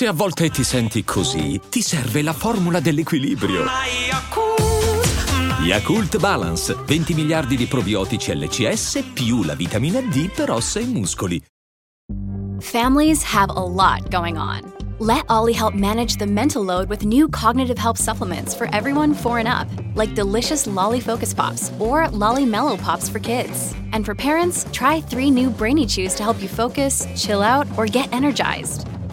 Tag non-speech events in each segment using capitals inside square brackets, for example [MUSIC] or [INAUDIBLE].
Se a volte ti senti così, ti serve la formula dell'equilibrio. Yakult Balance, 20 miliardi di probiotici LCS più la vitamina D per ossa e muscoli. Families have a lot going on. Let Ollie help manage the mental load with new cognitive help supplements for everyone four and up, like delicious Lolly Focus Pops or Lolly Mellow Pops for kids. And for parents, try three new Brainy Chews to help you focus, chill out, or get energized.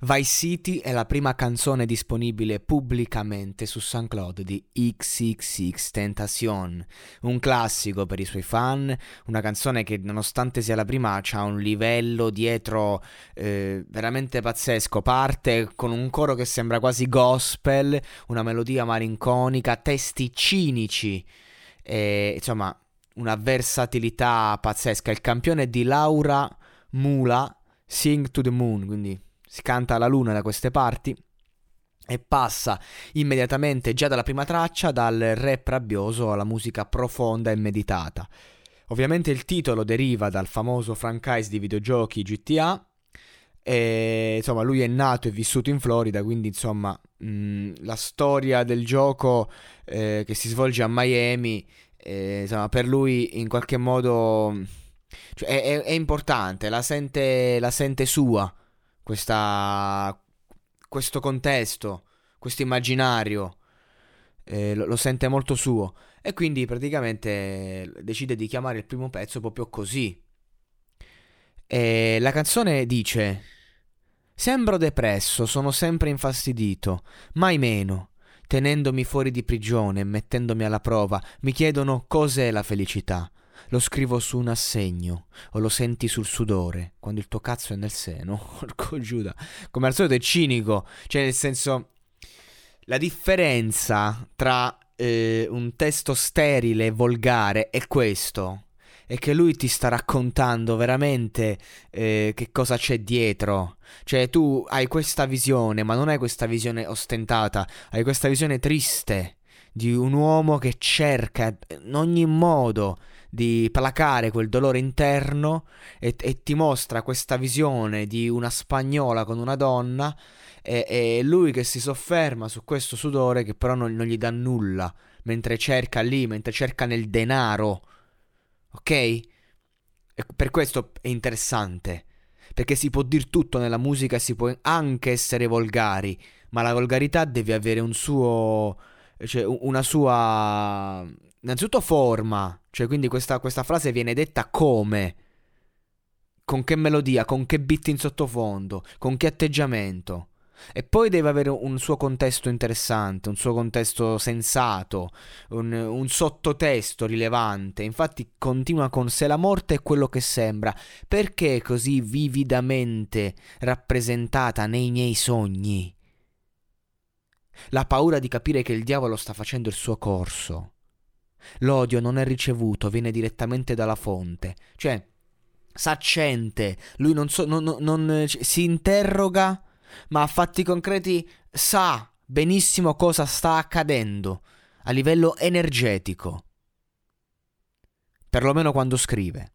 Vice City è la prima canzone disponibile pubblicamente su SoundCloud di XXX Tentacion, un classico per i suoi fan, una canzone che nonostante sia la prima ha un livello dietro eh, veramente pazzesco, parte con un coro che sembra quasi gospel, una melodia malinconica, testi cinici, e, insomma una versatilità pazzesca. Il campione di Laura Mula, Sing to the Moon, quindi si canta alla luna da queste parti e passa immediatamente già dalla prima traccia dal rap rabbioso alla musica profonda e meditata. Ovviamente il titolo deriva dal famoso franchise di videogiochi GTA e insomma lui è nato e vissuto in Florida, quindi insomma mh, la storia del gioco eh, che si svolge a Miami, eh, insomma per lui in qualche modo cioè, è, è, importante, la sente, la sente sua questa, questo contesto, questo immaginario, eh, lo, lo, sente molto suo e quindi praticamente decide di chiamare il primo pezzo proprio così. E la canzone dice: Sembro depresso, sono sempre infastidito, mai meno. Tenendomi fuori di prigione mettendomi alla prova, mi chiedono cos'è la felicità. Lo scrivo su un assegno o lo senti sul sudore quando il tuo cazzo è nel seno. [LAUGHS] Porco Giuda. Come al solito è cinico. Cioè, nel senso. La differenza tra eh, un testo sterile e volgare è questo. È che lui ti sta raccontando veramente eh, che cosa c'è dietro. Cioè, tu hai questa visione, ma non hai questa visione ostentata, hai questa visione triste di un uomo che cerca in ogni modo di placare quel dolore interno e, e, ti mostra questa visione di una spagnola con una donna e, e lui che si sofferma su questo sudore che però non, non, gli dà nulla mentre cerca lì, mentre cerca nel denaro. Ok? E per questo è interessante. Perché si può dire tutto nella musica, si può anche essere volgari, ma la volgarità deve avere un suo cioè una sua innanzitutto forma, cioè quindi questa, questa frase viene detta come, con che melodia, con che beat in sottofondo, con che atteggiamento. E poi deve avere un suo contesto interessante, un suo contesto sensato, un, un, sottotesto rilevante. Infatti continua con se la morte è quello che sembra, perché così vividamente rappresentata nei miei sogni? La paura di capire che il diavolo sta facendo il suo corso. L'odio non è ricevuto, viene direttamente dalla fonte. Cioè, s'accente, lui non, so, non, non, non si interroga, ma a fatti concreti sa benissimo cosa sta accadendo a livello energetico. Perlomeno quando scrive.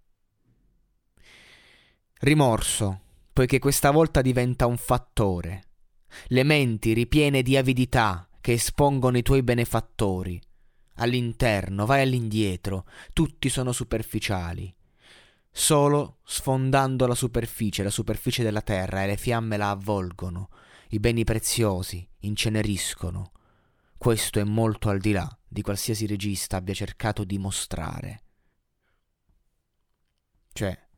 Rimorso, poiché questa volta diventa un fattore le menti ripiene di avidità che espongono i tuoi benefattori. All'interno, vai all'indietro, tutti sono superficiali. Solo sfondando la superficie, la superficie della terra, e le fiamme la avvolgono, i beni preziosi inceneriscono. Questo è molto al di là di qualsiasi regista abbia cercato di mostrare. Cioè,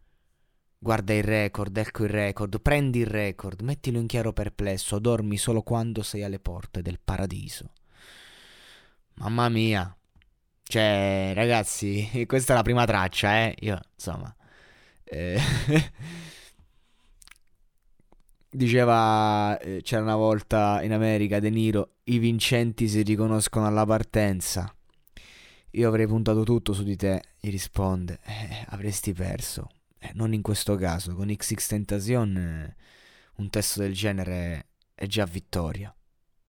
Guarda il record, ecco il record, prendi il record, mettilo in chiaro perplesso, dormi solo quando sei alle porte del paradiso. Mamma mia. Cioè, ragazzi, [LAUGHS] questa è la prima traccia, eh. Io, insomma... Eh, [LAUGHS] diceva, eh, c'era una volta in America De Niro, i vincenti si riconoscono alla partenza. Io avrei puntato tutto su di te, gli risponde. Eh, avresti perso. Eh, non in questo caso, con XX Tentacion eh, un testo del genere è già vittoria.